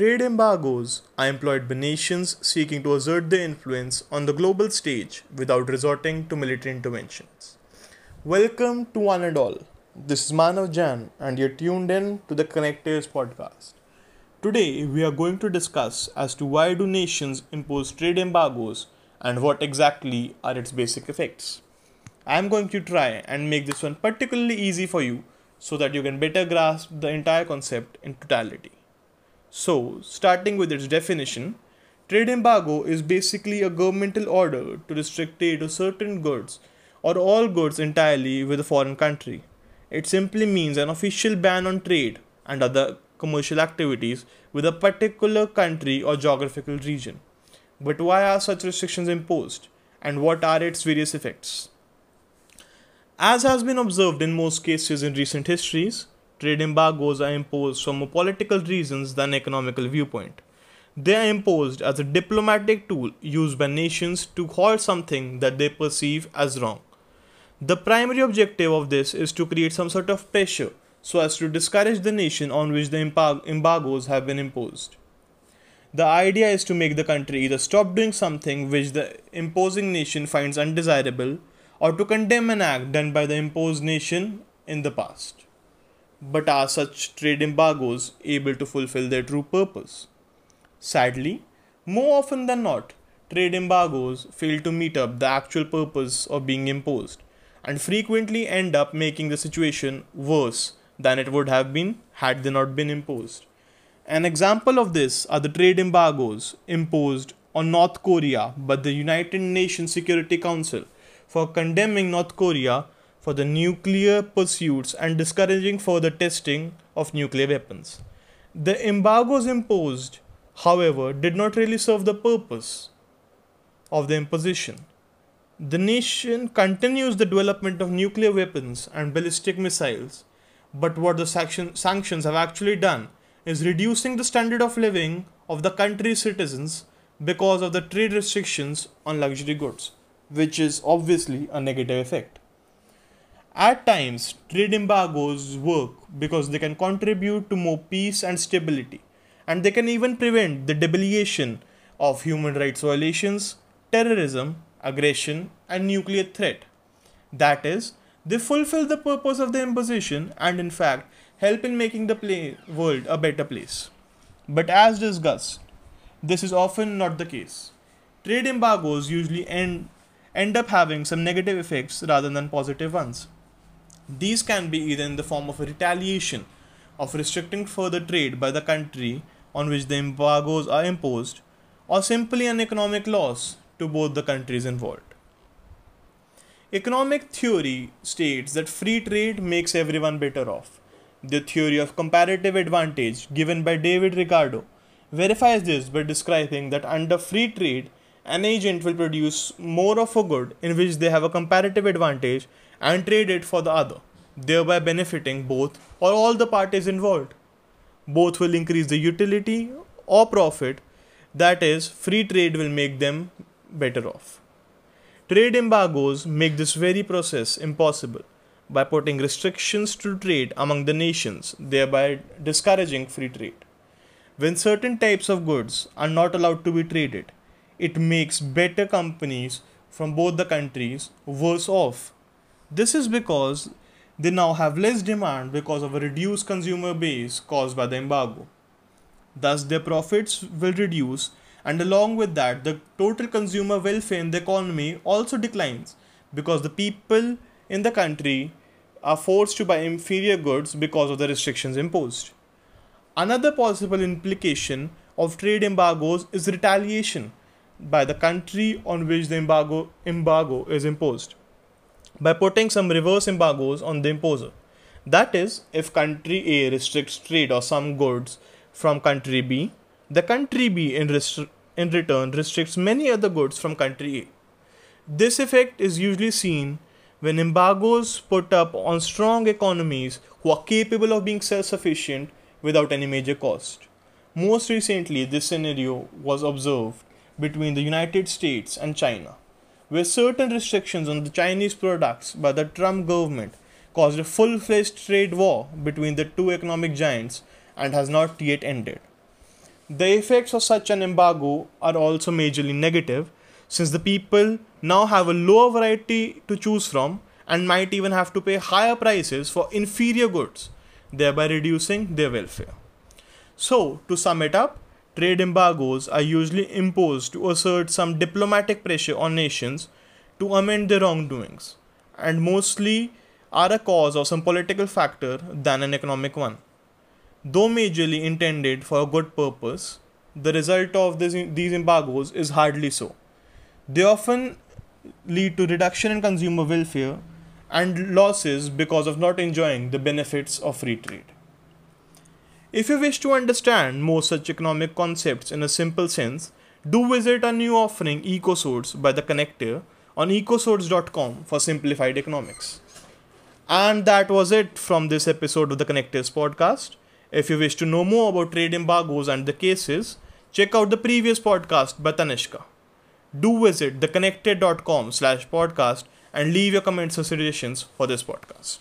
Trade embargoes are employed by nations seeking to assert their influence on the global stage without resorting to military interventions. Welcome to one and all. This is Manav Jan, and you're tuned in to the Connectere podcast. Today, we are going to discuss as to why do nations impose trade embargoes and what exactly are its basic effects. I am going to try and make this one particularly easy for you so that you can better grasp the entire concept in totality. So, starting with its definition, trade embargo is basically a governmental order to restrict trade of certain goods or all goods entirely with a foreign country. It simply means an official ban on trade and other commercial activities with a particular country or geographical region. But why are such restrictions imposed and what are its various effects? As has been observed in most cases in recent histories, trade embargoes are imposed from more political reasons than economical viewpoint. They are imposed as a diplomatic tool used by nations to halt something that they perceive as wrong. The primary objective of this is to create some sort of pressure so as to discourage the nation on which the embargoes have been imposed. The idea is to make the country either stop doing something which the imposing nation finds undesirable or to condemn an act done by the imposed nation in the past. But are such trade embargoes able to fulfill their true purpose? Sadly, more often than not, trade embargoes fail to meet up the actual purpose of being imposed and frequently end up making the situation worse than it would have been had they not been imposed. An example of this are the trade embargoes imposed on North Korea by the United Nations Security Council for condemning North Korea for the nuclear pursuits and discouraging further testing of nuclear weapons. The embargoes imposed, however, did not really serve the purpose of the imposition. The nation continues the development of nuclear weapons and ballistic missiles, but what the sanctions have actually done is reducing the standard of living of the country's citizens because of the trade restrictions on luxury goods, which is obviously a negative effect. At times, trade embargoes work because they can contribute to more peace and stability, and they can even prevent the debilitation of human rights violations, terrorism, aggression, and nuclear threat. That is, they fulfill the purpose of the imposition and, in fact, help in making the play- world a better place. But as discussed, this is often not the case. Trade embargoes usually end, end up having some negative effects rather than positive ones. These can be either in the form of a retaliation of restricting further trade by the country on which the embargoes are imposed, or simply an economic loss to both the countries involved. Economic theory states that free trade makes everyone better off. The theory of comparative advantage given by David Ricardo verifies this by describing that under free trade, an agent will produce more of a good in which they have a comparative advantage and trade it for the other, thereby benefiting both or all the parties involved. Both will increase the utility or profit, that is, free trade will make them better off. Trade embargoes make this very process impossible by putting restrictions to trade among the nations, thereby discouraging free trade. When certain types of goods are not allowed to be traded, it makes better companies from both the countries worse off this is because they now have less demand because of a reduced consumer base caused by the embargo. Thus, their profits will reduce, and along with that, the total consumer welfare in the economy also declines because the people in the country are forced to buy inferior goods because of the restrictions imposed. Another possible implication of trade embargoes is retaliation by the country on which the embargo, embargo is imposed by putting some reverse embargoes on the imposer. That is, if country A restricts trade or some goods from country B, the country B in, restri- in return restricts many other goods from country A. This effect is usually seen when embargoes put up on strong economies who are capable of being self sufficient without any major cost. Most recently, this scenario was observed between the United States and China where certain restrictions on the Chinese products by the Trump government caused a full fledged trade war between the two economic giants and has not yet ended. The effects of such an embargo are also majorly negative since the people now have a lower variety to choose from and might even have to pay higher prices for inferior goods, thereby reducing their welfare. So, to sum it up, trade embargoes are usually imposed to assert some diplomatic pressure on nations to amend their wrongdoings, and mostly are a cause of some political factor than an economic one. Though majorly intended for a good purpose, the result of this, these embargoes is hardly so. They often lead to reduction in consumer welfare and losses because of not enjoying the benefits of free trade. If you wish to understand more such economic concepts in a simple sense, do visit our new offering EcoSource by the Connectere on ecosource.com for simplified economics. And that was it from this episode of the Connectere podcast. If you wish to know more about trade embargoes and the cases, check out the previous podcast by Tanishka. Do visit theconnectere.com slash podcast and leave your comments or suggestions for this podcast.